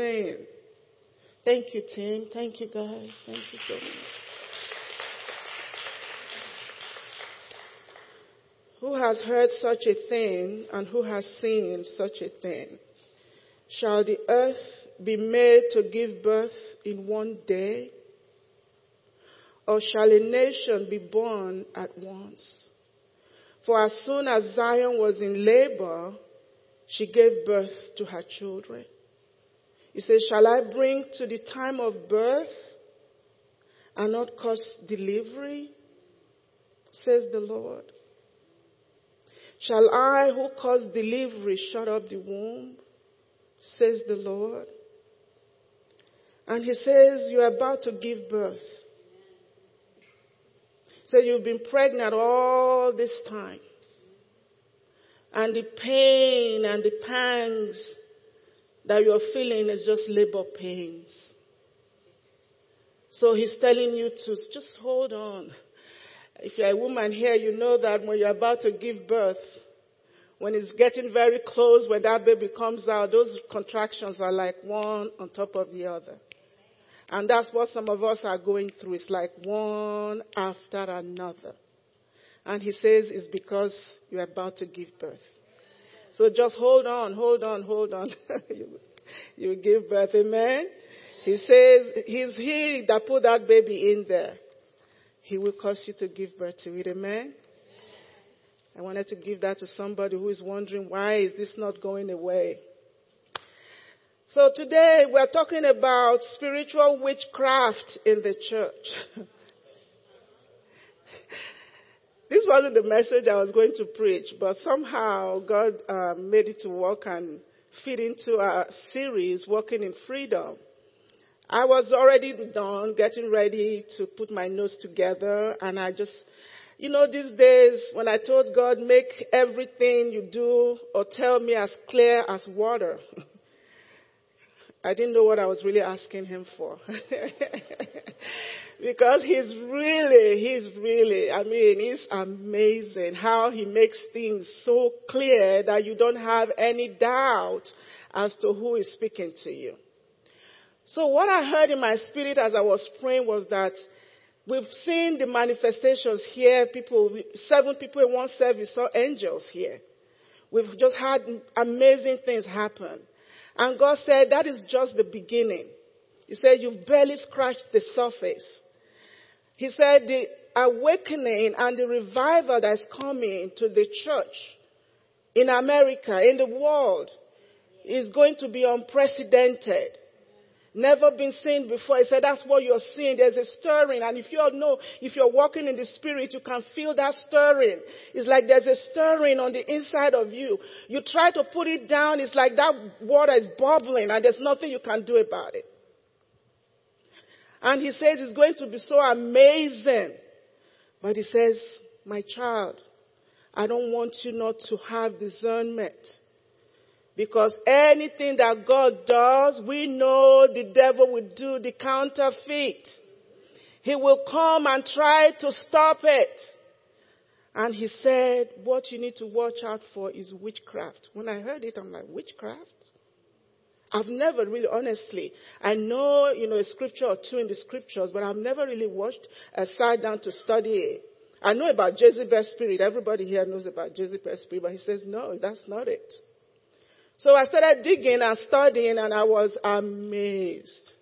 thing. Thank you, Tim. Thank you, guys. Thank you so much. Who has heard such a thing and who has seen such a thing? Shall the earth be made to give birth in one day? Or shall a nation be born at once? For as soon as Zion was in labor, she gave birth to her children. He says, Shall I bring to the time of birth and not cause delivery? Says the Lord. Shall I, who cause delivery, shut up the womb? Says the Lord. And he says, You're about to give birth. So you've been pregnant all this time. And the pain and the pangs that you're feeling is just labor pains. So he's telling you to just hold on. If you're a woman here, you know that when you're about to give birth, when it's getting very close, when that baby comes out, those contractions are like one on top of the other. And that's what some of us are going through. It's like one after another. And he says it's because you're about to give birth. So just hold on, hold on, hold on. you, you give birth, amen? He says he's he that put that baby in there. He will cause you to give birth to it. Amen? I wanted to give that to somebody who is wondering why is this not going away? So today we're talking about spiritual witchcraft in the church. this wasn't the message I was going to preach, but somehow God uh, made it to work and fit into a series, Walking in Freedom. I was already done getting ready to put my notes together and I just, you know, these days when I told God, make everything you do or tell me as clear as water. I didn't know what I was really asking him for. because he's really, he's really, I mean, he's amazing how he makes things so clear that you don't have any doubt as to who is speaking to you. So what I heard in my spirit as I was praying was that we've seen the manifestations here. People, seven people in one service saw angels here. We've just had amazing things happen. And God said that is just the beginning. He said you've barely scratched the surface. He said the awakening and the revival that's coming to the church in America, in the world, is going to be unprecedented. Never been seen before. He said, that's what you're seeing. There's a stirring. And if you know, if you're walking in the spirit, you can feel that stirring. It's like there's a stirring on the inside of you. You try to put it down. It's like that water is bubbling and there's nothing you can do about it. And he says it's going to be so amazing. But he says, my child, I don't want you not to have discernment. Because anything that God does, we know the devil will do the counterfeit. He will come and try to stop it. And he said, what you need to watch out for is witchcraft. When I heard it, I'm like, witchcraft? I've never really, honestly, I know, you know, a scripture or two in the scriptures, but I've never really watched a side down to study it. I know about Jezebel's spirit. Everybody here knows about Jezebel's spirit, but he says, no, that's not it. So I started digging and studying and I was amazed.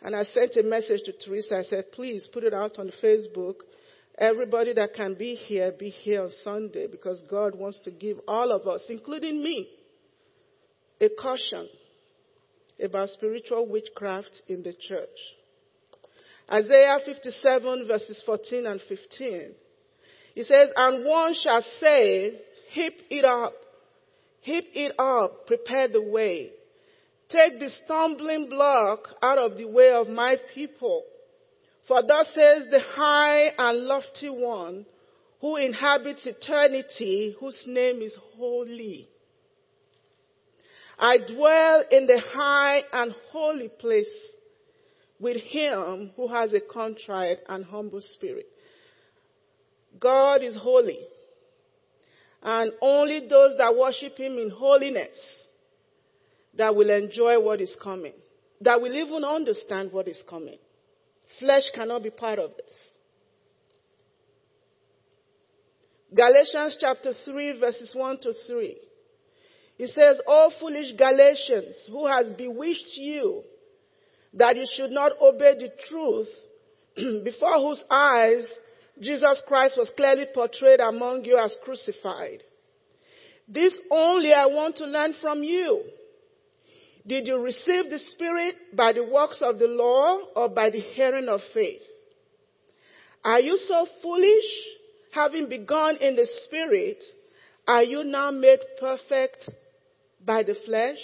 And I sent a message to Teresa. I said, please put it out on Facebook. Everybody that can be here, be here on Sunday because God wants to give all of us, including me, a caution about spiritual witchcraft in the church. Isaiah 57 verses 14 and 15. He says, and one shall say, heap it up Heap it up, prepare the way. Take the stumbling block out of the way of my people. For thus says the high and lofty one who inhabits eternity, whose name is holy. I dwell in the high and holy place with him who has a contrite and humble spirit. God is holy and only those that worship him in holiness that will enjoy what is coming, that will even understand what is coming. Flesh cannot be part of this. Galatians chapter 3 verses 1 to 3. He says, "O foolish Galatians, who has bewitched you that you should not obey the truth, before whose eyes Jesus Christ was clearly portrayed among you as crucified. This only I want to learn from you. Did you receive the Spirit by the works of the law or by the hearing of faith? Are you so foolish? Having begun in the Spirit, are you now made perfect by the flesh?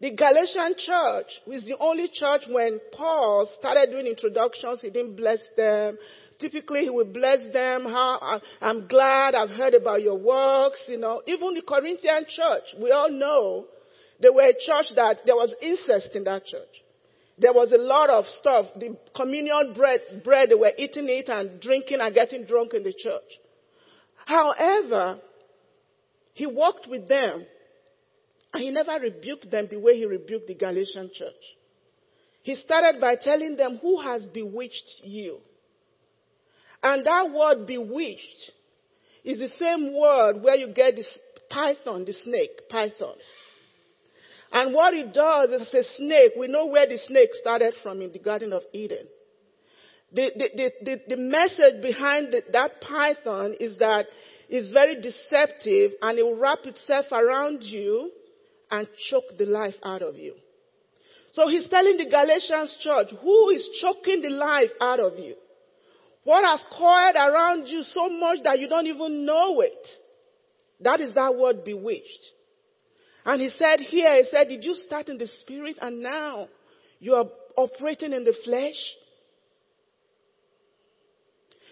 The Galatian church was the only church when Paul started doing introductions, he didn't bless them. Typically, he would bless them. How I'm glad I've heard about your works. You know, even the Corinthian church, we all know they were a church that there was incest in that church. There was a lot of stuff. The communion bread, bread, they were eating it and drinking and getting drunk in the church. However, he walked with them and he never rebuked them the way he rebuked the Galatian church. He started by telling them, Who has bewitched you? And that word bewitched is the same word where you get this python, the snake, python. And what it does is a snake. We know where the snake started from in the Garden of Eden. The, the, the, the message behind the, that python is that it's very deceptive and it will wrap itself around you and choke the life out of you. So he's telling the Galatians church, who is choking the life out of you? What has coiled around you so much that you don't even know it? That is that word bewitched. And he said here, he said, did you start in the spirit and now you are operating in the flesh?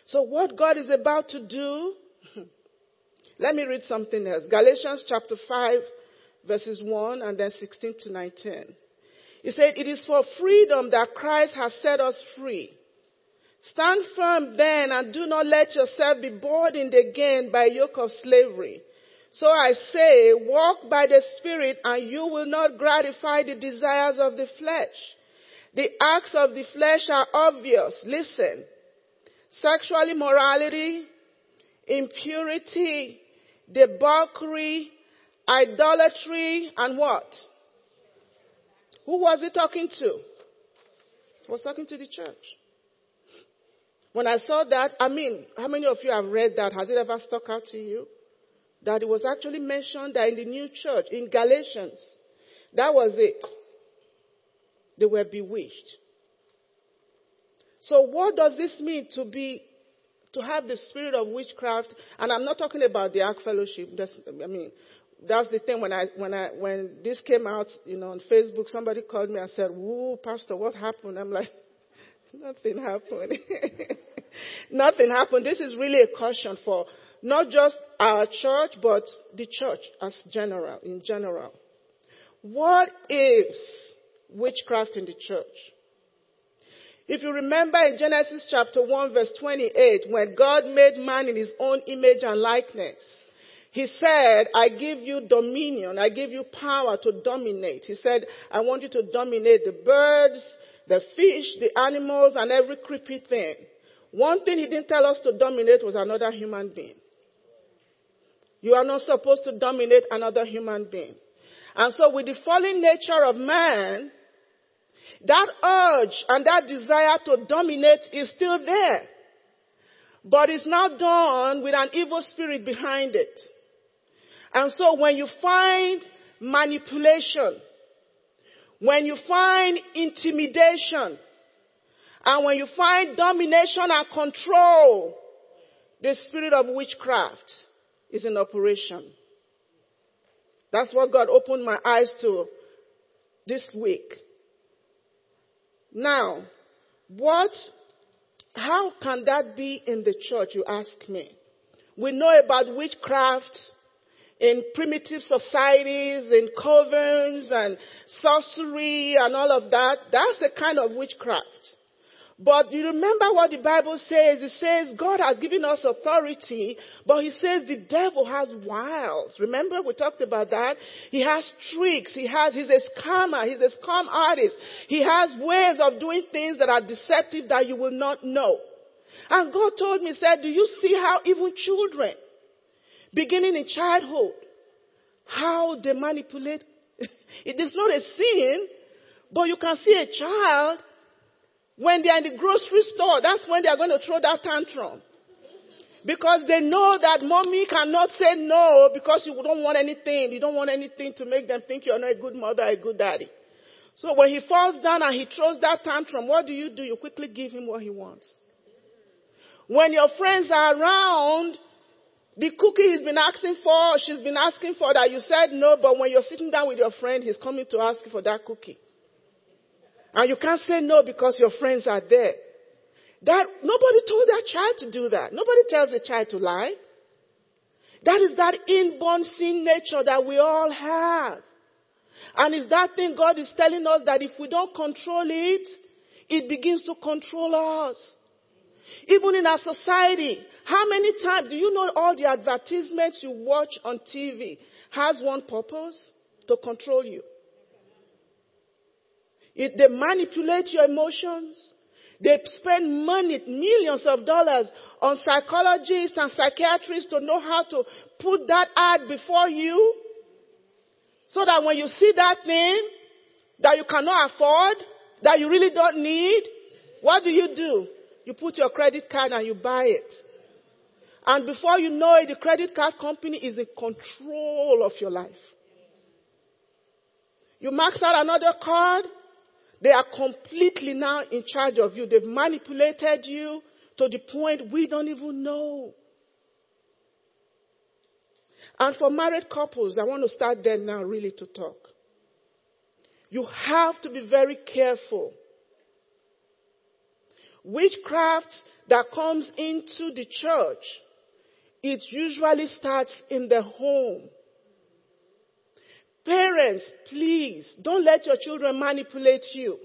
So what God is about to do, let me read something else. Galatians chapter 5 verses 1 and then 16 to 19. He said, It is for freedom that Christ has set us free. Stand firm then and do not let yourself be burdened again by yoke of slavery. So I say, walk by the Spirit and you will not gratify the desires of the flesh. The acts of the flesh are obvious. Listen. Sexual immorality, impurity, debauchery, idolatry, and what? Who was he talking to? He was talking to the church. When I saw that, I mean, how many of you have read that? Has it ever stuck out to you? That it was actually mentioned that in the new church, in Galatians, that was it. They were bewitched. So what does this mean to be, to have the spirit of witchcraft? And I'm not talking about the Ark Fellowship. That's, I mean, that's the thing when I when I when this came out, you know, on Facebook, somebody called me and said, "Whoa, Pastor, what happened?" I'm like, "Nothing happened. Nothing happened." This is really a caution for not just our church, but the church as general in general. What is witchcraft in the church? If you remember in Genesis chapter 1 verse 28, when God made man in his own image and likeness, he said, I give you dominion. I give you power to dominate. He said, I want you to dominate the birds, the fish, the animals, and every creepy thing. One thing he didn't tell us to dominate was another human being. You are not supposed to dominate another human being. And so with the fallen nature of man, that urge and that desire to dominate is still there. But it's now done with an evil spirit behind it. And so when you find manipulation, when you find intimidation, and when you find domination and control, the spirit of witchcraft is in operation. That's what God opened my eyes to this week. Now, what, how can that be in the church, you ask me? We know about witchcraft in primitive societies, in covens and sorcery and all of that. That's the kind of witchcraft. But you remember what the Bible says? It says God has given us authority, but he says the devil has wiles. Remember we talked about that? He has tricks. He has, he's a scammer. He's a scam artist. He has ways of doing things that are deceptive that you will not know. And God told me, said, do you see how even children, beginning in childhood, how they manipulate? it is not a sin, but you can see a child when they're in the grocery store, that's when they're going to throw that tantrum. Because they know that mommy cannot say no because you don't want anything. You don't want anything to make them think you're not a good mother, a good daddy. So when he falls down and he throws that tantrum, what do you do? You quickly give him what he wants. When your friends are around, the cookie he's been asking for, she's been asking for that you said no, but when you're sitting down with your friend, he's coming to ask you for that cookie. And you can't say no because your friends are there. That, nobody told that child to do that. Nobody tells a child to lie. That is that inborn sin nature that we all have. And it's that thing God is telling us that if we don't control it, it begins to control us. Even in our society, how many times do you know all the advertisements you watch on TV has one purpose? To control you. It, they manipulate your emotions. They spend money, millions of dollars on psychologists and psychiatrists to know how to put that ad before you. So that when you see that thing that you cannot afford, that you really don't need, what do you do? You put your credit card and you buy it. And before you know it, the credit card company is in control of your life. You max out another card, they are completely now in charge of you. They've manipulated you to the point we don't even know. And for married couples, I want to start there now really to talk. You have to be very careful. Witchcraft that comes into the church, it usually starts in the home. Parents, please don't let your children manipulate you.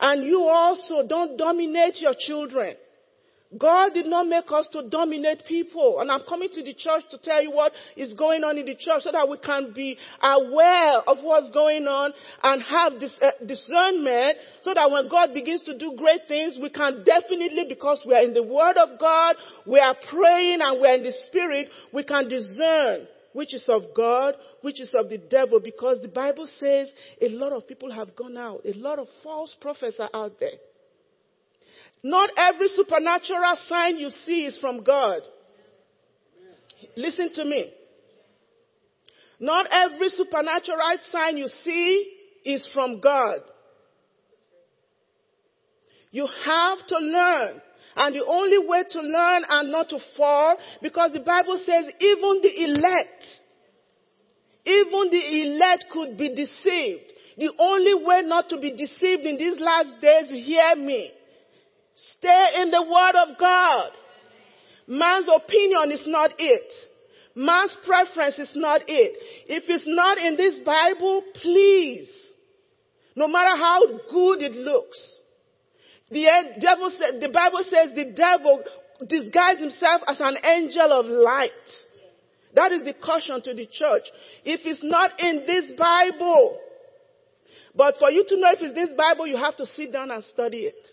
And you also don't dominate your children. God did not make us to dominate people. And I'm coming to the church to tell you what is going on in the church so that we can be aware of what's going on and have this uh, discernment so that when God begins to do great things, we can definitely, because we are in the Word of God, we are praying and we are in the Spirit, we can discern which is of God, which is of the devil, because the Bible says a lot of people have gone out. A lot of false prophets are out there. Not every supernatural sign you see is from God. Listen to me. Not every supernatural sign you see is from God. You have to learn and the only way to learn and not to fall, because the Bible says even the elect, even the elect could be deceived. The only way not to be deceived in these last days, hear me. Stay in the Word of God. Man's opinion is not it. Man's preference is not it. If it's not in this Bible, please, no matter how good it looks, the devil said, the Bible says the devil disguised himself as an angel of light. That is the caution to the church. If it's not in this Bible, but for you to know if it's this Bible, you have to sit down and study it.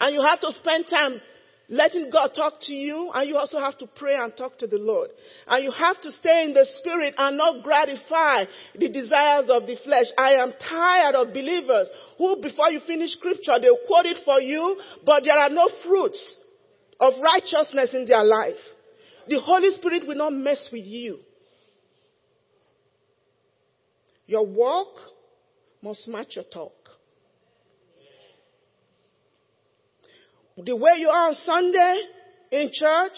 And you have to spend time letting God talk to you, and you also have to pray and talk to the Lord. And you have to stay in the spirit and not gratify the desires of the flesh. I am tired of believers who, before you finish scripture, they'll quote it for you, but there are no fruits of righteousness in their life. The Holy Spirit will not mess with you. Your walk must match your talk. The way you are on Sunday in church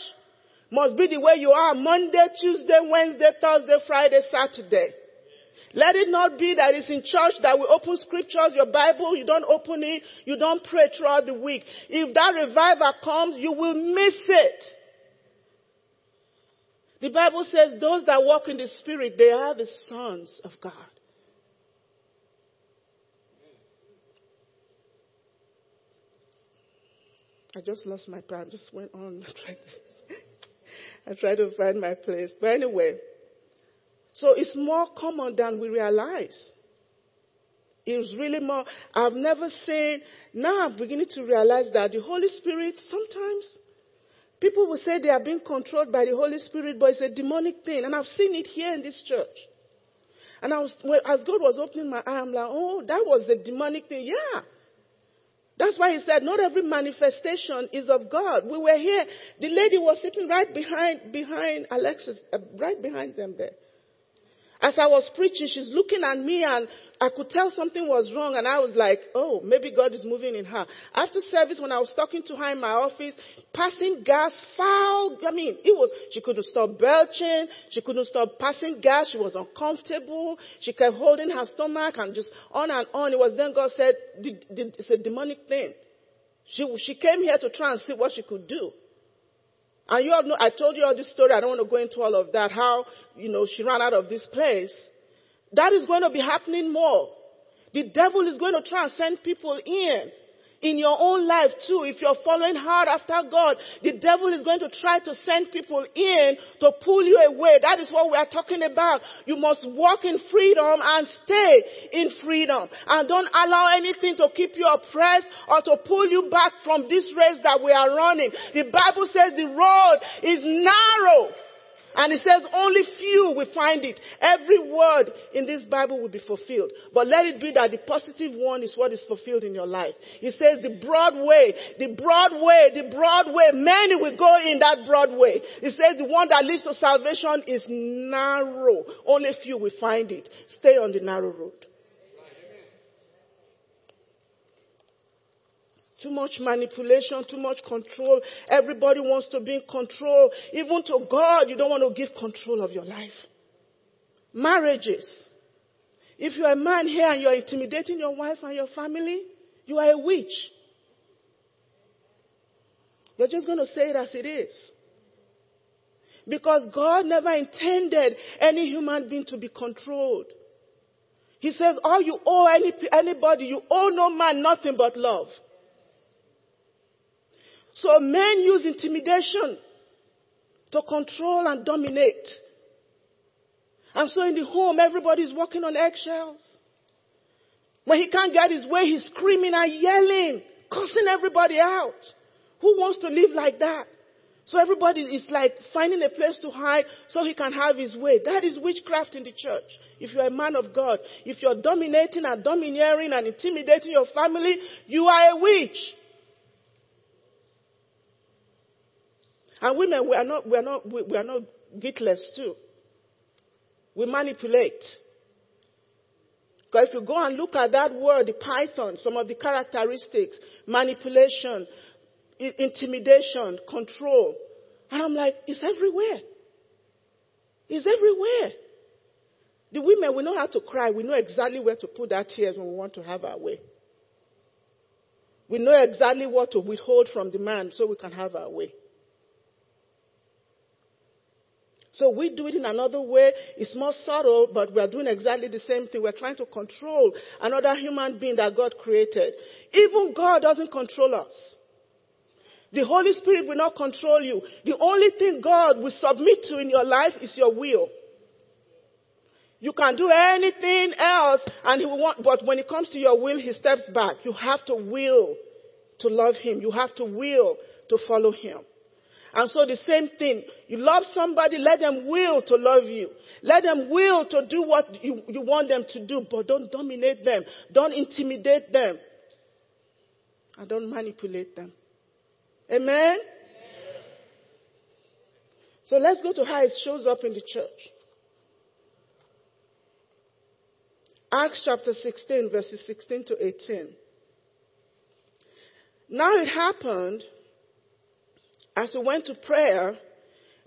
must be the way you are Monday, Tuesday, Wednesday, Thursday, Friday, Saturday. Let it not be that it's in church that we open scriptures, your Bible, you don't open it, you don't pray throughout the week. If that revival comes, you will miss it. The Bible says those that walk in the Spirit, they are the sons of God. I just lost my. I just went on. I tried, to, I tried to find my place. But anyway, so it's more common than we realize. It's really more. I've never seen, now I'm beginning to realize that the Holy Spirit, sometimes people will say they are being controlled by the Holy Spirit, but it's a demonic thing. And I've seen it here in this church. And I was, as God was opening my eye, I'm like, oh, that was a demonic thing. Yeah. That's why he said, not every manifestation is of God. We were here. The lady was sitting right behind, behind Alexis, uh, right behind them there. As I was preaching, she's looking at me and I could tell something was wrong and I was like, oh, maybe God is moving in her. After service, when I was talking to her in my office, passing gas, foul, I mean, it was, she couldn't stop belching. She couldn't stop passing gas. She was uncomfortable. She kept holding her stomach and just on and on. It was then God said, it's a demonic thing. She, she came here to try and see what she could do. And you all know, I told you all this story. I don't want to go into all of that. How, you know, she ran out of this place. That is going to be happening more. The devil is going to try and send people in in your own life too, if you're following hard after God, the devil is going to try to send people in to pull you away. That is what we are talking about. You must walk in freedom and stay in freedom. And don't allow anything to keep you oppressed or to pull you back from this race that we are running. The Bible says the road is narrow and it says only few will find it. Every word in this Bible will be fulfilled. But let it be that the positive one is what is fulfilled in your life. It says the broad way, the broad way, the broad way. Many will go in that broad way. It says the one that leads to salvation is narrow. Only few will find it. Stay on the narrow road. Too much manipulation, too much control. Everybody wants to be in control. Even to God, you don't want to give control of your life. Marriages. If you're a man here and you're intimidating your wife and your family, you are a witch. You're just going to say it as it is. Because God never intended any human being to be controlled. He says, all you owe any, anybody, you owe no man nothing but love. So men use intimidation to control and dominate. And so in the home, everybody's walking on eggshells. When he can't get his way, he's screaming and yelling, cussing everybody out. Who wants to live like that? So everybody is like finding a place to hide so he can have his way. That is witchcraft in the church. If you're a man of God, if you're dominating and domineering and intimidating your family, you are a witch. And women, we are not, we are not, we are not guiltless too. We manipulate. Because if you go and look at that word, the python, some of the characteristics, manipulation, intimidation, control. And I'm like, it's everywhere. It's everywhere. The women, we know how to cry. We know exactly where to put our tears when we want to have our way. We know exactly what to withhold from the man so we can have our way. So we do it in another way. It's more subtle, but we're doing exactly the same thing. We're trying to control another human being that God created. Even God doesn't control us. The Holy Spirit will not control you. The only thing God will submit to in your life is your will. You can do anything else and he will want, but when it comes to your will, he steps back. You have to will to love him. You have to will to follow him. And so the same thing. You love somebody, let them will to love you. Let them will to do what you, you want them to do, but don't dominate them. Don't intimidate them. And don't manipulate them. Amen? Amen? So let's go to how it shows up in the church. Acts chapter 16, verses 16 to 18. Now it happened as we went to prayer,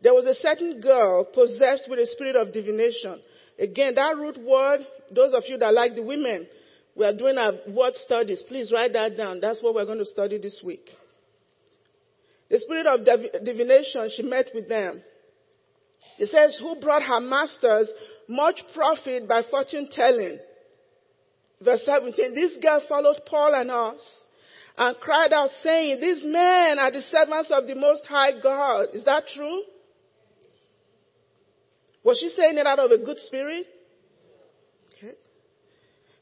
there was a certain girl possessed with a spirit of divination. Again, that root word, those of you that like the women, we are doing our word studies. Please write that down. That's what we're going to study this week. The spirit of divination, she met with them. It says, who brought her masters much profit by fortune telling. Verse 17, this girl followed Paul and us and cried out saying, These men are the servants of the Most High God. Is that true? Was she saying it out of a good spirit? Okay.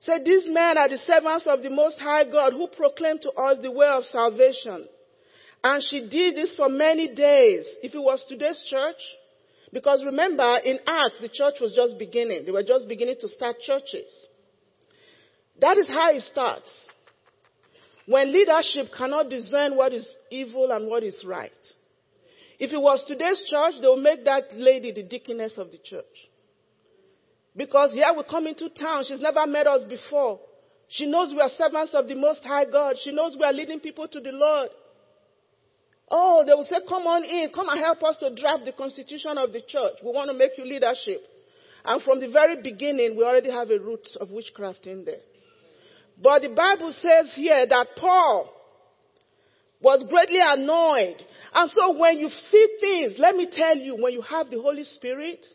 Said, These men are the servants of the Most High God who proclaim to us the way of salvation. And she did this for many days. If it was today's church, because remember, in Acts, the church was just beginning. They were just beginning to start churches. That is how it starts. When leadership cannot discern what is evil and what is right. If it was today's church, they will make that lady the deaconess of the church. Because here we come into town, she's never met us before. She knows we are servants of the Most High God. She knows we are leading people to the Lord. Oh, they will say, come on in, come and help us to draft the constitution of the church. We want to make you leadership. And from the very beginning, we already have a root of witchcraft in there. But the Bible says here that Paul was greatly annoyed. And so when you see things, let me tell you, when you have the Holy Spirit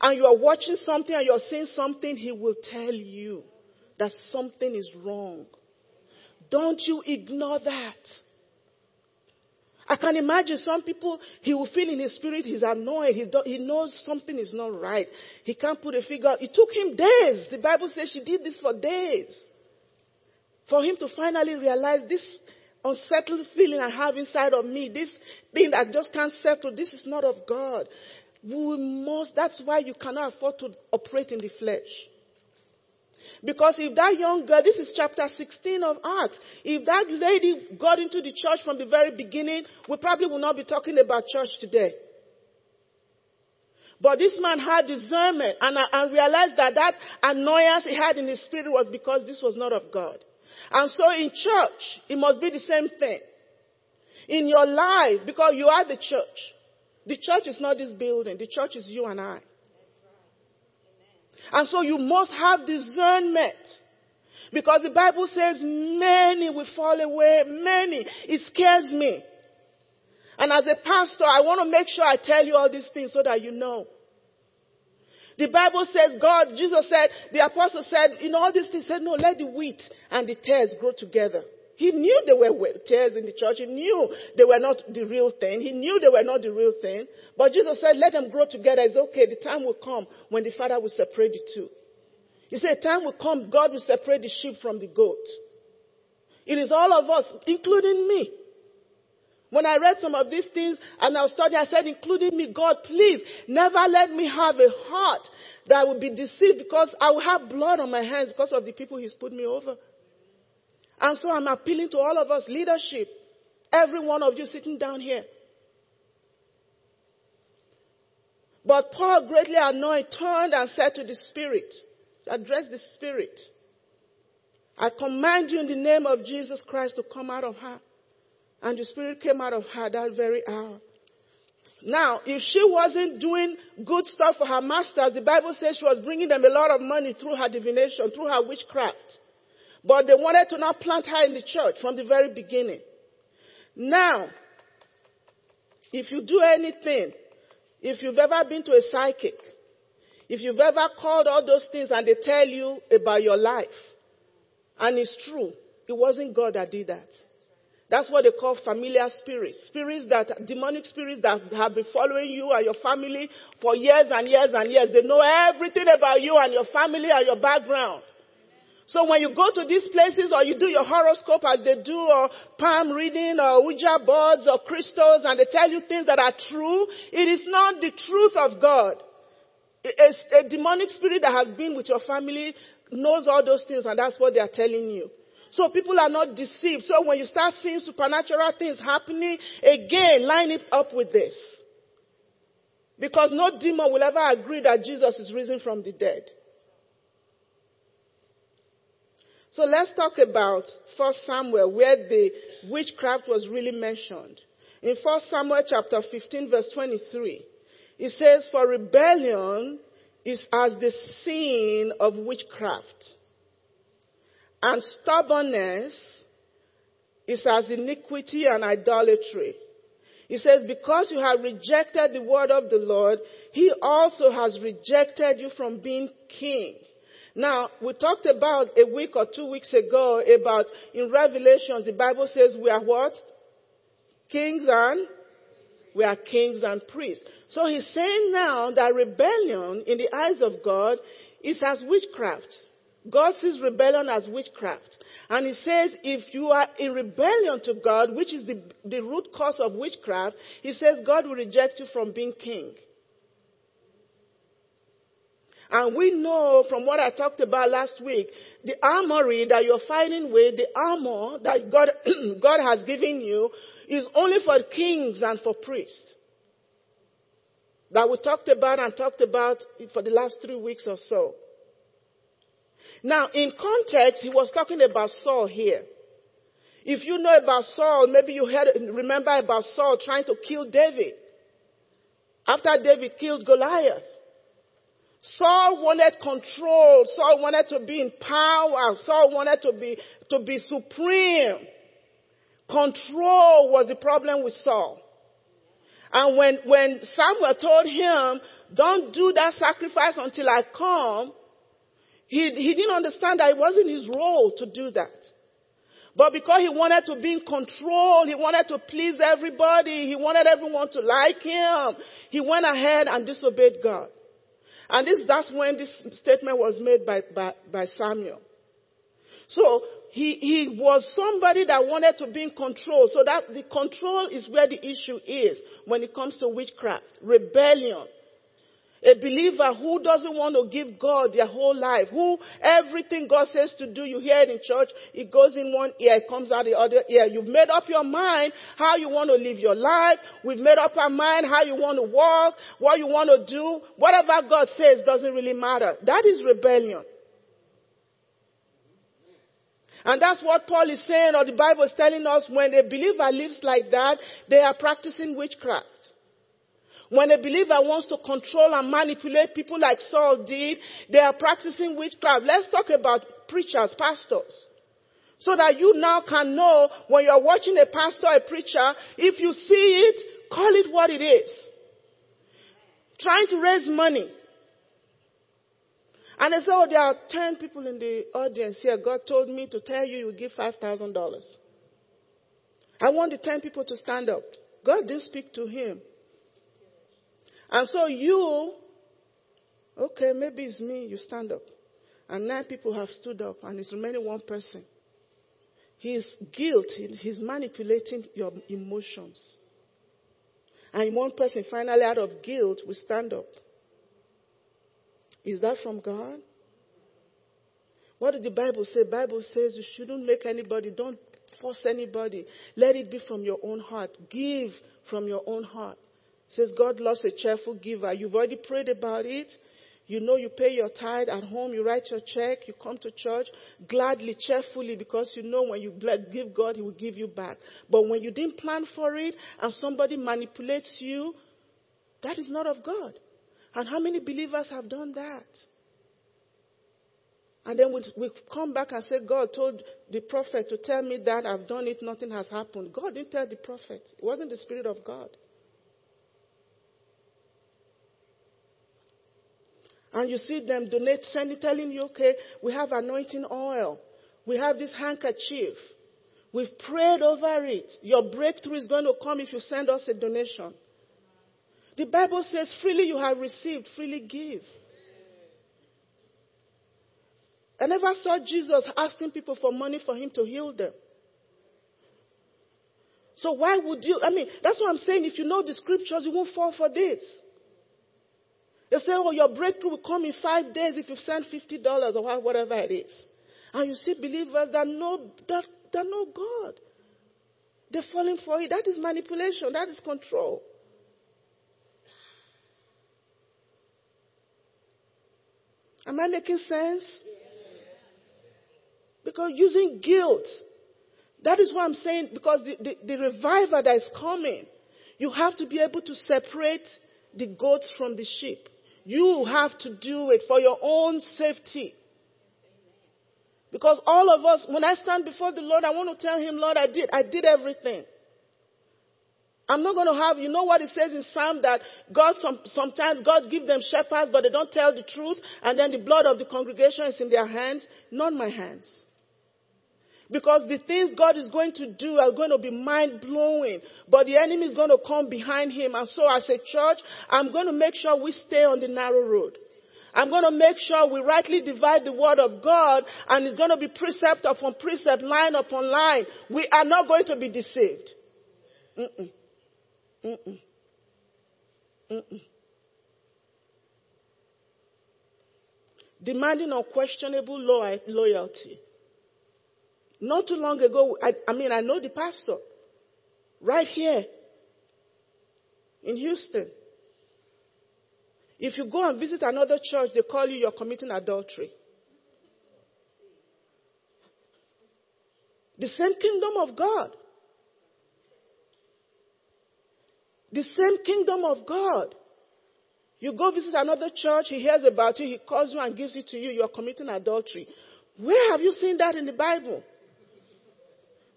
and you are watching something and you're seeing something, he will tell you that something is wrong. Don't you ignore that. I can imagine some people, he will feel in his spirit he's annoyed. He, he knows something is not right. He can't put a figure. It took him days. The Bible says she did this for days. For him to finally realize this unsettled feeling I have inside of me, this thing that just can't settle, this is not of God. We must, that's why you cannot afford to operate in the flesh. Because if that young girl, this is chapter 16 of Acts, if that lady got into the church from the very beginning, we probably will not be talking about church today. But this man had discernment and, and realized that that annoyance he had in his spirit was because this was not of God. And so in church, it must be the same thing. In your life, because you are the church. The church is not this building. The church is you and I. And so you must have discernment. Because the Bible says many will fall away. Many. It scares me. And as a pastor, I want to make sure I tell you all these things so that you know. The Bible says God, Jesus said, the apostle said, in all these things, said, no, let the wheat and the tares grow together. He knew there were tares in the church. He knew they were not the real thing. He knew they were not the real thing. But Jesus said, let them grow together. It's okay. The time will come when the Father will separate the two. He said, time will come, God will separate the sheep from the goat. It is all of us, including me. When I read some of these things and I was studying, I said, including me, God, please never let me have a heart that will be deceived because I will have blood on my hands because of the people He's put me over. And so I'm appealing to all of us, leadership, every one of you sitting down here. But Paul, greatly annoyed, turned and said to the Spirit, addressed the Spirit, I command you in the name of Jesus Christ to come out of her. And the Spirit came out of her that very hour. Now, if she wasn't doing good stuff for her masters, the Bible says she was bringing them a lot of money through her divination, through her witchcraft. But they wanted to not plant her in the church from the very beginning. Now, if you do anything, if you've ever been to a psychic, if you've ever called all those things and they tell you about your life, and it's true, it wasn't God that did that. That's what they call familiar spirits. Spirits that, demonic spirits that have been following you and your family for years and years and years. They know everything about you and your family and your background. So when you go to these places or you do your horoscope as they do or palm reading or Ouija boards or crystals and they tell you things that are true, it is not the truth of God. A, a demonic spirit that has been with your family knows all those things and that's what they are telling you. So people are not deceived. So when you start seeing supernatural things happening, again, line it up with this. Because no demon will ever agree that Jesus is risen from the dead. So let's talk about 1 Samuel where the witchcraft was really mentioned. In 1 Samuel chapter 15 verse 23, it says, for rebellion is as the sin of witchcraft. And stubbornness is as iniquity and idolatry. He says, because you have rejected the word of the Lord, he also has rejected you from being king. Now, we talked about a week or two weeks ago about in Revelation, the Bible says we are what? Kings and we are kings and priests. So he's saying now that rebellion in the eyes of God is as witchcraft. God sees rebellion as witchcraft. And he says if you are in rebellion to God, which is the, the root cause of witchcraft, he says God will reject you from being king. And we know from what I talked about last week, the armory that you're fighting with, the armor that God, God has given you, is only for kings and for priests. That we talked about and talked about for the last three weeks or so. Now, in context, he was talking about Saul here. If you know about Saul, maybe you heard, remember about Saul trying to kill David. After David killed Goliath. Saul wanted control. Saul wanted to be in power. Saul wanted to be, to be supreme. Control was the problem with Saul. And when, when Samuel told him, don't do that sacrifice until I come, he, he didn't understand that it wasn't his role to do that. But because he wanted to be in control, he wanted to please everybody, he wanted everyone to like him, he went ahead and disobeyed God. And this, that's when this statement was made by, by, by Samuel. So he, he was somebody that wanted to be in control. So that the control is where the issue is when it comes to witchcraft, rebellion. A believer who doesn't want to give God their whole life, who everything God says to do, you hear it in church, it goes in one ear, it comes out the other ear. You've made up your mind how you want to live your life. We've made up our mind how you want to walk, what you want to do. Whatever God says doesn't really matter. That is rebellion. And that's what Paul is saying, or the Bible is telling us when a believer lives like that, they are practicing witchcraft. When a believer wants to control and manipulate people like Saul did, they are practicing witchcraft. Let's talk about preachers, pastors. So that you now can know when you're watching a pastor, a preacher, if you see it, call it what it is. Trying to raise money. And they say, oh, there are 10 people in the audience here. God told me to tell you you give $5,000. I want the 10 people to stand up. God didn't speak to him. And so you, okay, maybe it's me, you stand up. And nine people have stood up, and it's remaining one person. His guilt, he's manipulating your emotions. And one person finally, out of guilt, will stand up. Is that from God? What did the Bible say? Bible says you shouldn't make anybody, don't force anybody. Let it be from your own heart. Give from your own heart says God loves a cheerful giver. You've already prayed about it. You know you pay your tithe at home, you write your check, you come to church gladly, cheerfully, because you know when you give God, He will give you back. But when you didn't plan for it and somebody manipulates you, that is not of God. And how many believers have done that? And then we, we come back and say, God told the prophet to tell me that I've done it, nothing has happened. God didn't tell the prophet. It wasn't the Spirit of God. And you see them donate, sending, telling you, okay, we have anointing oil. We have this handkerchief. We've prayed over it. Your breakthrough is going to come if you send us a donation. The Bible says, freely you have received, freely give. I never saw Jesus asking people for money for him to heal them. So why would you? I mean, that's what I'm saying. If you know the scriptures, you won't fall for this. They say, oh, your breakthrough will come in five days if you send $50 or whatever it is. And you see believers that know, that, that know God. They're falling for it. That is manipulation. That is control. Am I making sense? Because using guilt, that is what I'm saying, because the, the, the revival that is coming, you have to be able to separate the goats from the sheep. You have to do it for your own safety. Because all of us, when I stand before the Lord, I want to tell Him, Lord, I did, I did everything. I'm not going to have, you know what it says in Psalm that God, some, sometimes God give them shepherds, but they don't tell the truth, and then the blood of the congregation is in their hands, not my hands. Because the things God is going to do are going to be mind blowing, but the enemy is going to come behind him. And so as a church, I'm going to make sure we stay on the narrow road. I'm going to make sure we rightly divide the word of God and it's going to be precept upon precept, line upon line. We are not going to be deceived. Mm-mm. Mm-mm. Mm-mm. Demanding unquestionable loyalty. Not too long ago, I, I mean, I know the pastor right here in Houston. If you go and visit another church, they call you you're committing adultery. The same kingdom of God. The same kingdom of God. You go visit another church, he hears about you, he calls you and gives it to you, you're committing adultery. Where have you seen that in the Bible?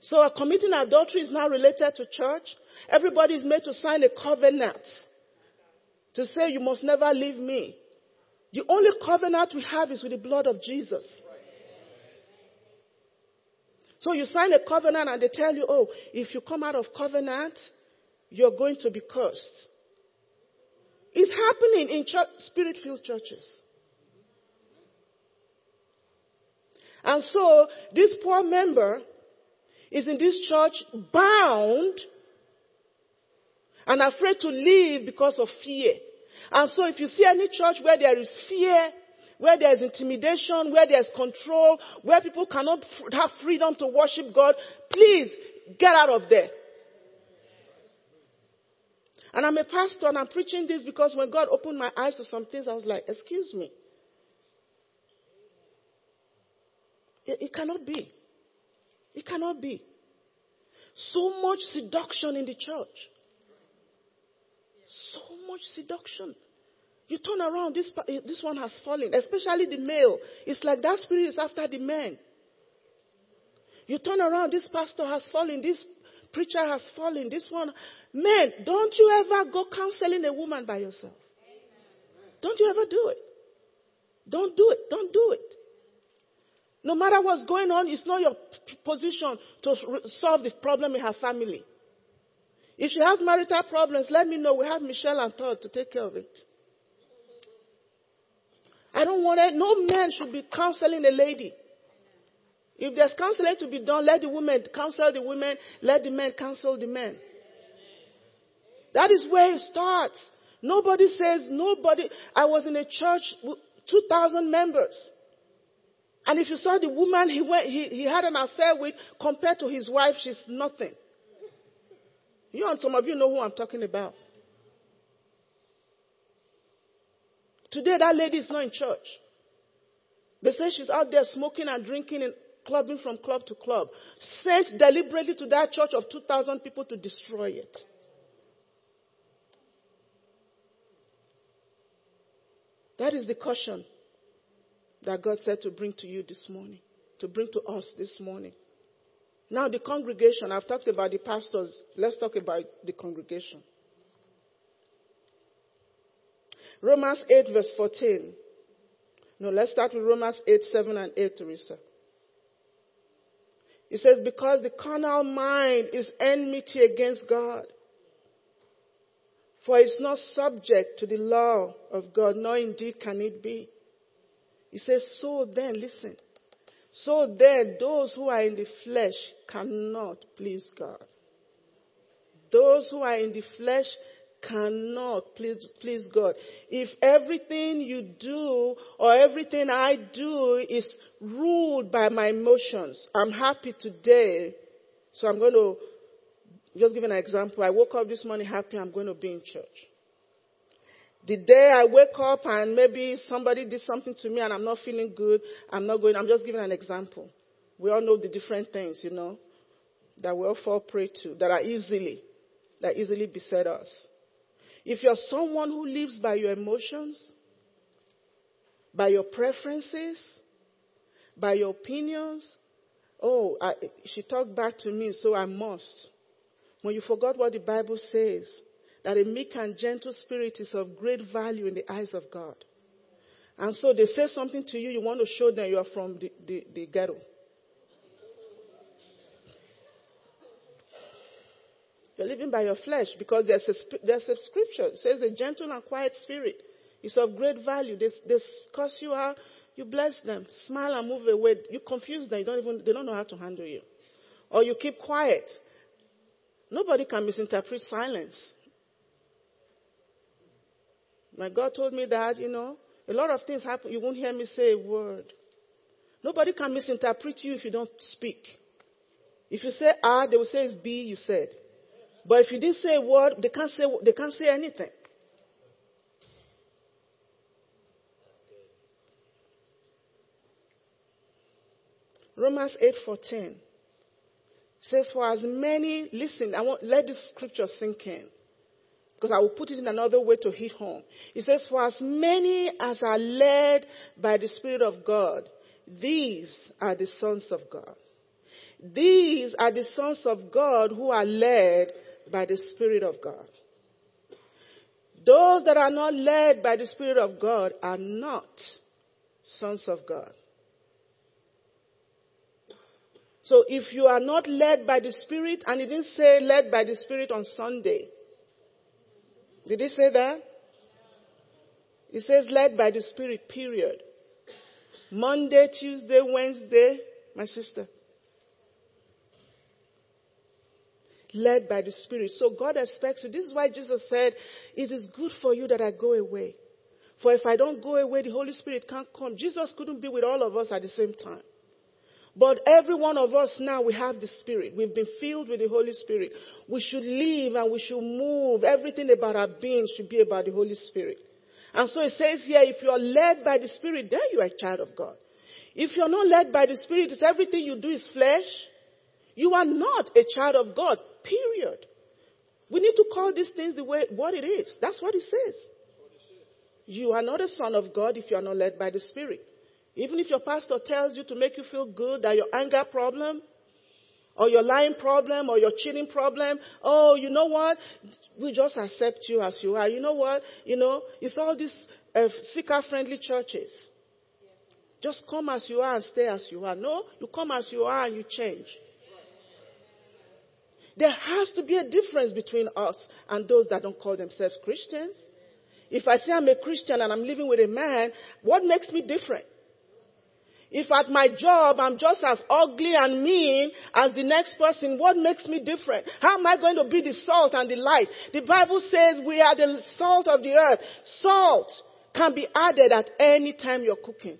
So committing adultery is now related to church. Everybody is made to sign a covenant to say you must never leave me. The only covenant we have is with the blood of Jesus. So you sign a covenant and they tell you, oh, if you come out of covenant, you're going to be cursed. It's happening in church, spirit-filled churches. And so this poor member is in this church bound and afraid to leave because of fear. And so if you see any church where there is fear, where there is intimidation, where there is control, where people cannot have freedom to worship God, please get out of there. And I'm a pastor and I'm preaching this because when God opened my eyes to some things, I was like, excuse me. It, it cannot be. It cannot be. So much seduction in the church. So much seduction. You turn around, this, eh, this one has fallen, especially the male. It's like that spirit is after the men. You turn around, this pastor has fallen, this preacher has fallen, this one. Men, don't you ever go counseling a woman by yourself. Don't you ever do it. Don't do it. Don't do it. No matter what's going on, it's not your position to solve the problem in her family. If she has marital problems, let me know. We have Michelle and Todd to take care of it. I don't want it. No man should be counseling a lady. If there's counseling to be done, let the women counsel the women, let the men counsel the men. That is where it starts. Nobody says, nobody. I was in a church, with 2,000 members. And if you saw the woman he, went, he, he had an affair with, compared to his wife, she's nothing. You and some of you know who I'm talking about. Today, that lady is not in church. They say she's out there smoking and drinking and clubbing from club to club. Sent deliberately to that church of 2,000 people to destroy it. That is the caution that God said to bring to you this morning, to bring to us this morning. Now, the congregation, I've talked about the pastors. Let's talk about the congregation. Romans 8, verse 14. No, let's start with Romans 8, 7 and 8, Teresa. It says, Because the carnal mind is enmity against God. For it's not subject to the law of God, nor indeed can it be. He says, So then, listen. So then, those who are in the flesh cannot please God. Those who are in the flesh cannot please, please God. If everything you do or everything I do is ruled by my emotions, I'm happy today, so I'm going to just give an example. I woke up this morning happy I'm going to be in church. The day I wake up and maybe somebody did something to me and I'm not feeling good, I'm not going, I'm just giving an example. We all know the different things, you know, that we all fall prey to, that are easily, that easily beset us. If you're someone who lives by your emotions, by your preferences, by your opinions, oh, I, she talked back to me, so I must. When you forgot what the Bible says, that a meek and gentle spirit is of great value in the eyes of God. And so they say something to you, you want to show them you are from the, the, the ghetto. You're living by your flesh because there's a, there's a scripture. It says a gentle and quiet spirit is of great value. They, they curse you out, you bless them, smile and move away. You confuse them, you don't even, they don't know how to handle you. Or you keep quiet. Nobody can misinterpret silence. My God told me that, you know, a lot of things happen. You won't hear me say a word. Nobody can misinterpret you if you don't speak. If you say R, they will say it's B, you said. But if you didn't say a word, they can't say, they can't say anything. Romans 8:14 says, "For as many listen, I want let this scripture sink in, because I will put it in another way to hit home. It says, "For as many as are led by the Spirit of God, these are the sons of God. These are the sons of God who are led by the Spirit of God. Those that are not led by the Spirit of God are not sons of God. So if you are not led by the Spirit, and he didn't say led by the Spirit on Sunday. Did he say that? He says led by the Spirit, period. Monday, Tuesday, Wednesday, my sister. led by the Spirit. So God expects you. This is why Jesus said, It is good for you that I go away. For if I don't go away, the Holy Spirit can't come. Jesus couldn't be with all of us at the same time. But every one of us now, we have the Spirit. We've been filled with the Holy Spirit. We should live and we should move. Everything about our being should be about the Holy Spirit. And so it says here, if you're led by the Spirit, then you are a child of God. If you're not led by the Spirit, it's everything you do is flesh. You are not a child of God. Period. We need to call these things the way what it is. That's what it says. You are not a son of God if you are not led by the Spirit. Even if your pastor tells you to make you feel good that your anger problem, or your lying problem, or your cheating problem, oh, you know what? We just accept you as you are. You know what? You know, it's all these uh, seeker friendly churches. Just come as you are and stay as you are. No, you come as you are and you change. There has to be a difference between us and those that don't call themselves Christians. If I say I'm a Christian and I'm living with a man, what makes me different? If at my job I'm just as ugly and mean as the next person, what makes me different? How am I going to be the salt and the light? The Bible says we are the salt of the earth. Salt can be added at any time you're cooking.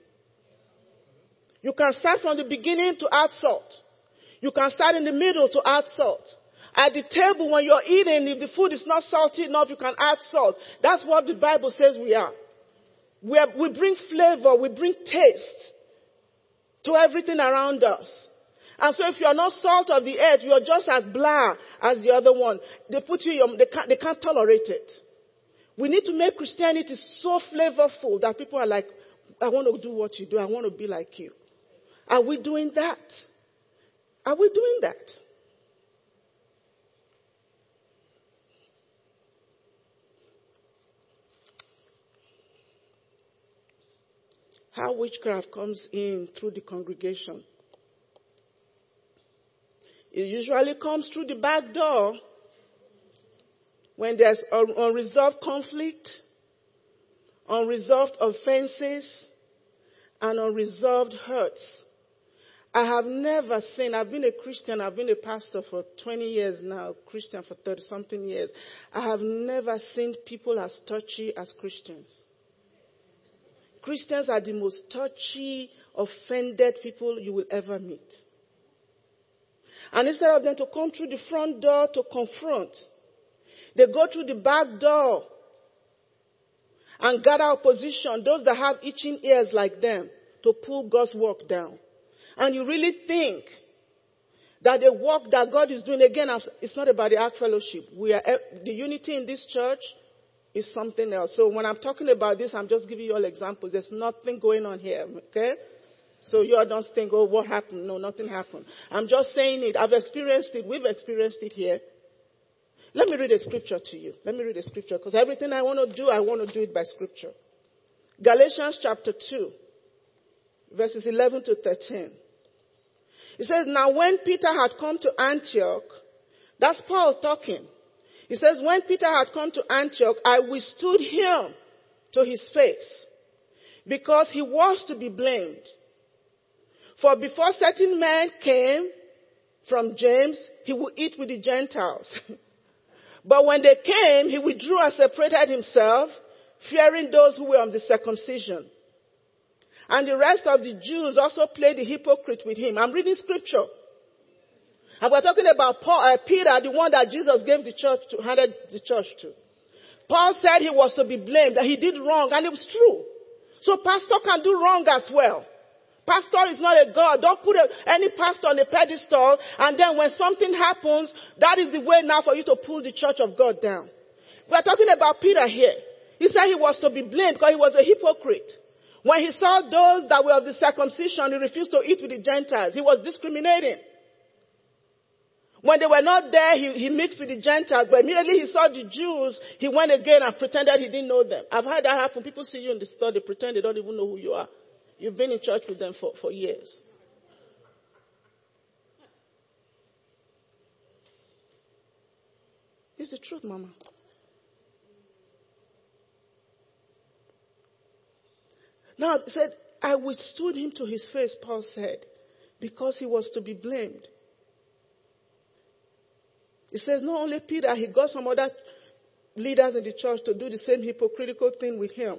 You can start from the beginning to add salt. You can start in the middle to add salt. At the table when you're eating, if the food is not salty enough, you can add salt. That's what the Bible says we are. We, are, we bring flavor, we bring taste to everything around us. And so if you're not salt of the earth, you're just as blah as the other one. They put you, they can't, they can't tolerate it. We need to make Christianity so flavorful that people are like, I want to do what you do. I want to be like you. Are we doing that? Are we doing that? How witchcraft comes in through the congregation. It usually comes through the back door when there's unresolved conflict, unresolved offenses, and unresolved hurts. I have never seen, I've been a Christian, I've been a pastor for 20 years now, Christian for 30 something years. I have never seen people as touchy as Christians. Christians are the most touchy, offended people you will ever meet. And instead of them to come through the front door to confront, they go through the back door and gather opposition, those that have itching ears like them, to pull God's work down. And you really think that the work that God is doing, again, it's not about the Ark Fellowship. We are, eh, the unity in this church is something else. So when I'm talking about this, I'm just giving you all examples. There's nothing going on here, okay? So you all don't think, oh, what happened? No, nothing happened. I'm just saying it. I've experienced it. We've experienced it here. Let me read a scripture to you. Let me read a scripture because everything I want to do, I want to do it by scripture. Galatians chapter 2, verses 11 to 13. It says, Now when Peter had come to Antioch, that's Paul talking. He says, When Peter had come to Antioch, I withstood him to his face because he was to be blamed. For before certain men came from James, he would eat with the Gentiles. but when they came, he withdrew and separated himself, fearing those who were of the circumcision. And the rest of the Jews also played the hypocrite with him. I'm reading scripture. And we're talking about Paul, uh, Peter, the one that Jesus gave the church to, handed the church to. Paul said he was to be blamed, that he did wrong, and it was true. So pastor can do wrong as well. Pastor is not a God. Don't put a, any pastor on a pedestal and then when something happens, that is the way now for you to pull the church of God down. We're talking about Peter here. He said he was to be blamed because he was a hypocrite. When he saw those that were of the circumcision, he refused to eat with the Gentiles. He was discriminating. When they were not there, he, he mixed with the Gentiles, but immediately he saw the Jews, he went again and pretended he didn't know them. I've had that happen. People see you in the store, they pretend they don't even know who you are. You've been in church with them for, for years. It's the truth, Mama. Now, said, I withstood him to his face, Paul said, because he was to be blamed. He says not only Peter, he got some other leaders in the church to do the same hypocritical thing with him.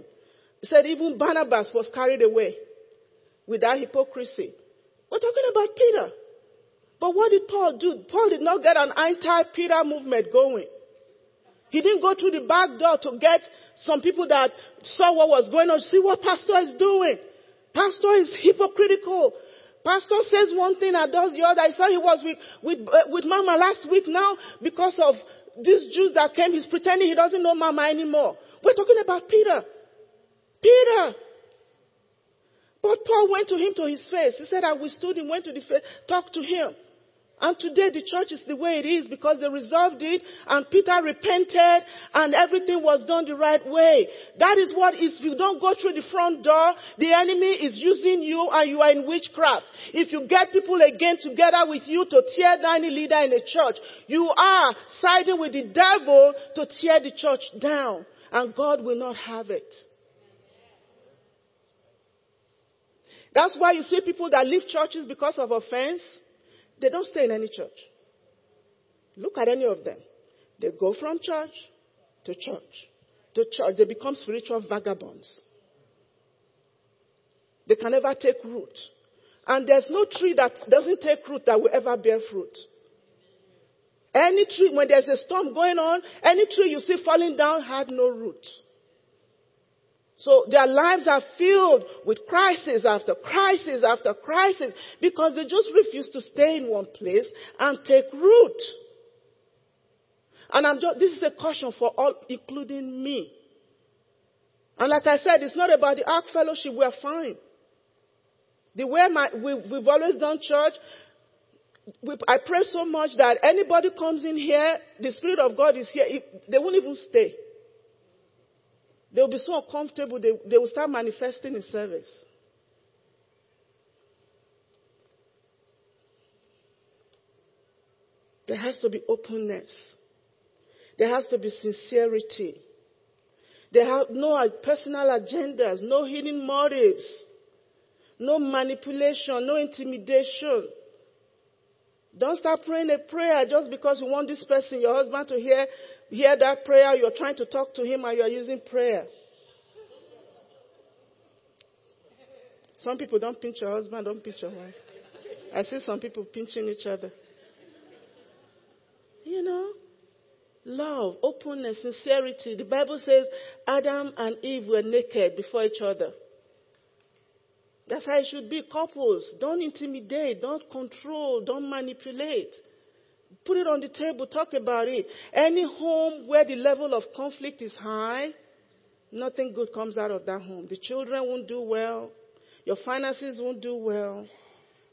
He said even Barnabas was carried away with that hypocrisy. We're talking about Peter. But what did Paul do? Paul did not get an anti-Peter movement going. He didn't go through the back door to get some people that saw what was going on, see what pastor is doing. Pastor is hypocritical. Pastor says one thing and does the other. I saw he was with, with, uh, with Mama last week now because of these Jews that came. He's pretending he doesn't know Mama anymore. We're talking about Peter. Peter. But Paul went to him to his face. He said, I withstood him, went to the face, talked to him. And today the church is the way it is because they resolved it and Peter repented and everything was done the right way. That is what is, if you don't go through the front door, the enemy is using you and you are in witchcraft. If you get people again together with you to tear down a leader in a church, you are siding with the devil to tear the church down and God will not have it. That's why you see people that leave churches because of offense. They don't stay in any church. Look at any of them. They go from church to church to church. They become spiritual vagabonds. They can never take root. And there's no tree that doesn't take root that will ever bear fruit. Any tree, when there's a storm going on, any tree you see falling down had no root. So their lives are filled with crisis after crisis after crisis because they just refuse to stay in one place and take root. And I'm just, this is a caution for all, including me. And like I said, it's not about the Ark Fellowship. We're fine. The way my, we, we've always done church, we, I pray so much that anybody comes in here, the Spirit of God is here, they won't even stay. They'll be so uncomfortable, they, they will start manifesting in service. There has to be openness. There has to be sincerity. There have no personal agendas, no hidden motives, no manipulation, no intimidation. Don't start praying a prayer just because you want this person, your husband, to hear hear that prayer, you're trying to talk to him and you're using prayer. Some people don't pinch your husband, don't pinch your wife. I see some people pinching each other. You know? Love, openness, sincerity. The Bible says Adam and Eve were naked before each other. That's how it should be. Couples, don't intimidate, don't control, don't manipulate. Put it on the table, talk about it. Any home where the level of conflict is high, nothing good comes out of that home. The children won't do well, your finances won't do well.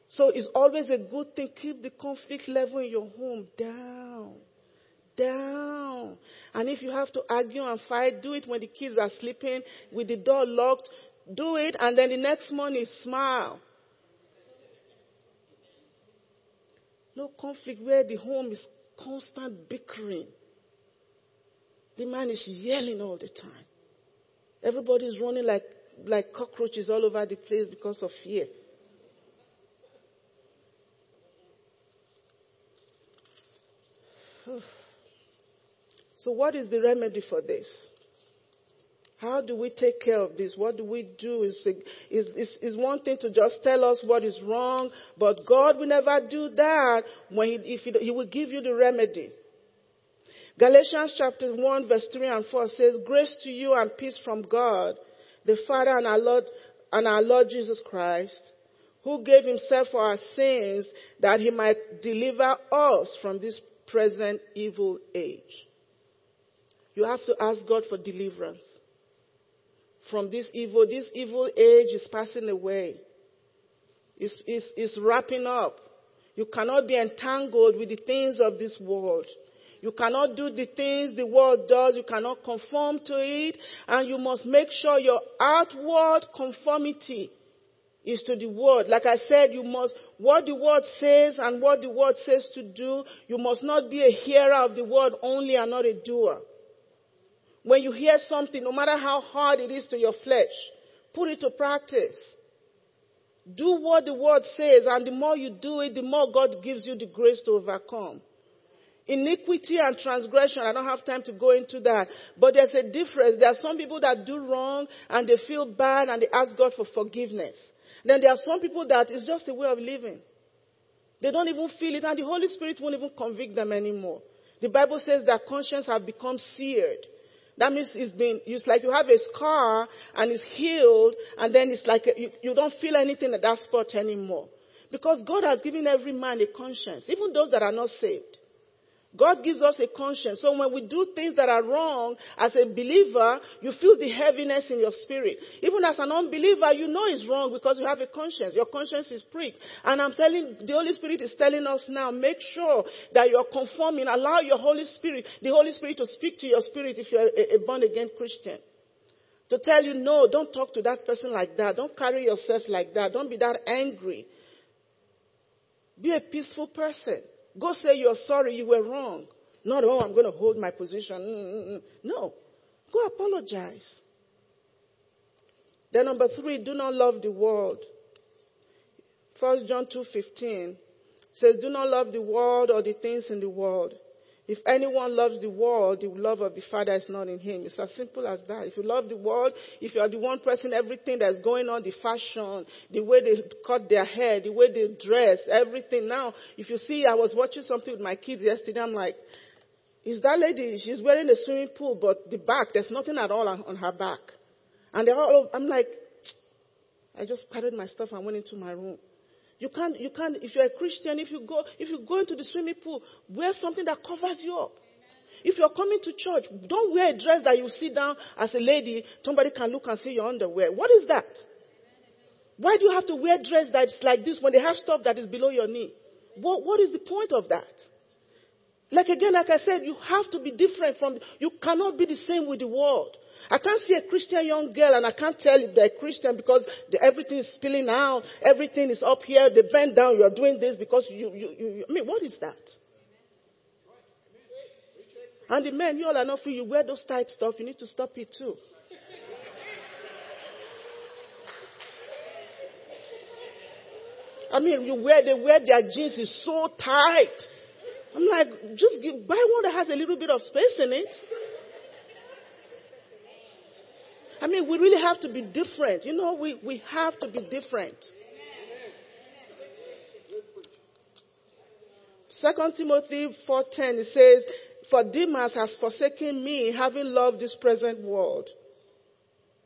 So it's always a good thing. Keep the conflict level in your home down. down. And if you have to argue and fight, do it when the kids are sleeping with the door locked. Do it and then the next morning smile. No conflict where the home is constant bickering. The man is yelling all the time. Everybody's running like, like cockroaches all over the place because of fear. So, what is the remedy for this? How do we take care of this? What do we do? Is, is, is one thing to just tell us what is wrong, but God will never do that when he, if he, he will give you the remedy. Galatians chapter 1 verse 3 and 4 says, Grace to you and peace from God, the Father and our Lord, and our Lord Jesus Christ, who gave himself for our sins that he might deliver us from this present evil age. You have to ask God for deliverance from this evil. This evil age is passing away. It's, it's, it's wrapping up. You cannot be entangled with the things of this world. You cannot do the things the world does. You cannot conform to it. And you must make sure your outward conformity is to the word. Like I said, you must, what the word says and what the word says to do, you must not be a hearer of the word only and not a doer. When you hear something, no matter how hard it is to your flesh, put it to practice. Do what the word says, and the more you do it, the more God gives you the grace to overcome. Iniquity and transgression, I don't have time to go into that. But there's a difference. There are some people that do wrong and they feel bad and they ask God for forgiveness. Then there are some people that it's just a way of living. They don't even feel it and the Holy Spirit won't even convict them anymore. The Bible says that conscience have become seared. That means it's been, it's like you have a scar and it's healed and then it's like you, you don't feel anything at that spot anymore. Because God has given every man a conscience, even those that are not saved. God gives us a conscience. So when we do things that are wrong, as a believer, you feel the heaviness in your spirit. Even as an unbeliever, you know it's wrong because you have a conscience. Your conscience is pricked. And I'm telling, the Holy Spirit is telling us now, make sure that you're conforming. Allow your Holy Spirit, the Holy Spirit to speak to your spirit if you're a, a born again Christian. To tell you, no, don't talk to that person like that. Don't carry yourself like that. Don't be that angry. Be a peaceful person. Go say you're sorry, you were wrong. Not, oh, I'm going to hold my position. Mm-mm-mm. No. Go apologize. Then number three, do not love the world. First John 2.15 says, do not love the world or the things in the world. If anyone loves the world, the love of the Father is not in him. It's as simple as that. If you love the world, if you are the one person, everything that's going on, the fashion, the way they cut their hair, the way they dress, everything. Now, if you see, I was watching something with my kids yesterday, I'm like, is that lady, she's wearing a swimming pool, but the back, there's nothing at all on, on her back. And they're all, I'm like, I just patted my stuff and went into my room. You can't, you can't, if you're a Christian, if you go, if you go into the swimming pool, wear something that covers you up. If you're coming to church, don't wear a dress that you sit down as a lady, somebody can look and see your underwear. What is that? Why do you have to wear dress that's like this when they have stuff that is below your knee? What, what is the point of that? Like again, like I said, you have to be different from, you cannot be the same with the world. I can't see a Christian young girl and I can't tell if they're Christian because the, everything is spilling out, everything is up here, they bend down, you're doing this because you, you, you, you I mean, what is that? And the men, you all are not free, you wear those tight stuff, you need to stop it too. I mean, you wear, they wear their jeans is so tight. I'm like, just give, buy one that has a little bit of space in it. I mean, we really have to be different. You know, we, we have to be different. Second Timothy 4.10, it says, For Demas has forsaken me, having loved this present world.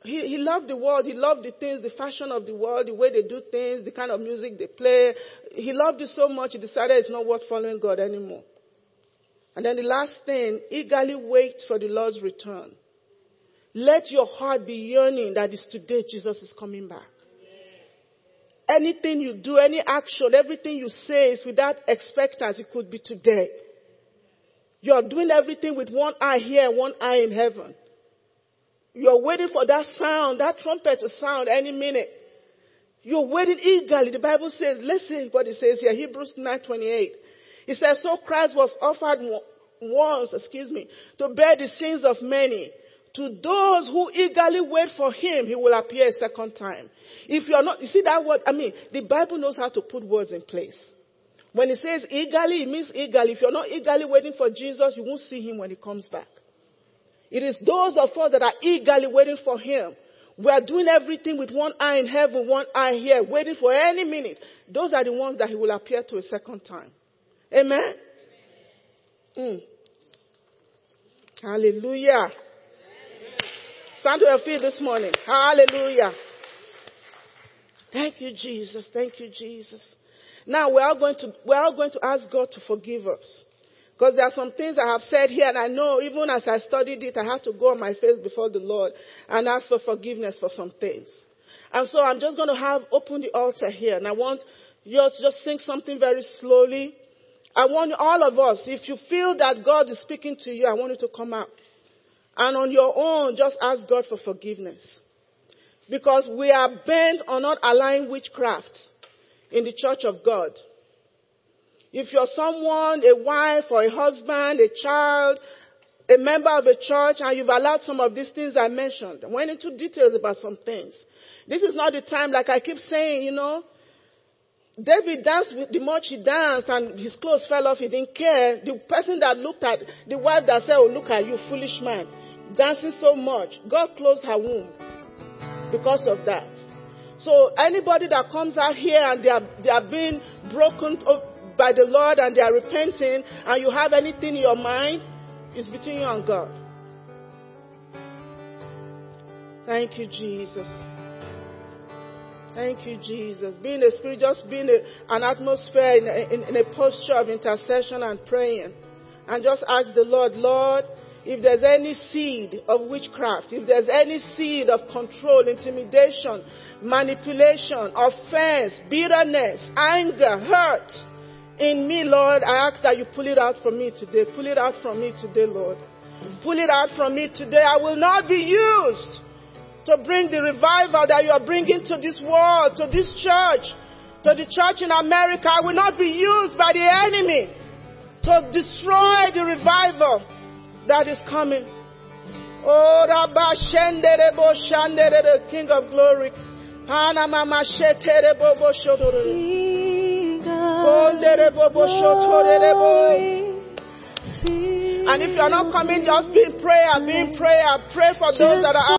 He, he loved the world. He loved the things, the fashion of the world, the way they do things, the kind of music they play. He loved it so much, he decided it's not worth following God anymore. And then the last thing, eagerly wait for the Lord's return. Let your heart be yearning that is today Jesus is coming back. Anything you do, any action, everything you say is without expectancy. It could be today. You're doing everything with one eye here, one eye in heaven. You're waiting for that sound, that trumpet to sound any minute. You're waiting eagerly. The Bible says, listen what it says here, Hebrews 9:28. It says, so Christ was offered once, excuse me, to bear the sins of many. To those who eagerly wait for him, he will appear a second time. If you're not, you see that word, I mean, the Bible knows how to put words in place. When it says eagerly, it means eagerly. If you're not eagerly waiting for Jesus, you won't see him when he comes back. It is those of us that are eagerly waiting for him. We are doing everything with one eye in heaven, one eye here, waiting for any minute. Those are the ones that he will appear to a second time. Amen? Mm. Hallelujah. Stand to your feet this morning. Hallelujah. Thank you, Jesus. Thank you, Jesus. Now we are going to, we are going to ask God to forgive us. Because there are some things I have said here and I know even as I studied it, I had to go on my face before the Lord and ask for forgiveness for some things. And so I'm just going to have open the altar here and I want you to just sing something very slowly. I want all of us, if you feel that God is speaking to you, I want you to come out. And on your own, just ask God for forgiveness. Because we are bent on not allowing witchcraft in the church of God. If you're someone, a wife or a husband, a child, a member of a church, and you've allowed some of these things I mentioned, I went into details about some things. This is not the time, like I keep saying, you know, David danced with the much he danced and his clothes fell off, he didn't care. The person that looked at, the wife that said, oh, look at you, foolish man, dancing so much, God closed her womb because of that. So anybody that comes out here and they are, they are being broken by the Lord and they are repenting and you have anything in your mind, it's between you and God. Thank you, Jesus. Thank you, Jesus. Being a spirit, just being a, an atmosphere in in, in a posture of intercession and praying. And just ask the Lord, Lord, if there's any seed of witchcraft, if there's any seed of control, intimidation, manipulation, offense, bitterness, anger, hurt in me, Lord, I ask that you pull it out from me today. Pull it out from me today, Lord. Pull it out from me today. I will not be used to bring the revival that you are bringing to this world, to this church, to the church in America. I will not be used by the enemy to destroy the revival that is coming. Oh, Rabba Shendere Bo Shandere, the King of Glory. Panama Mashetere Bobo Shodore. And if you're not coming, just be in prayer, be in prayer. Pray for those that are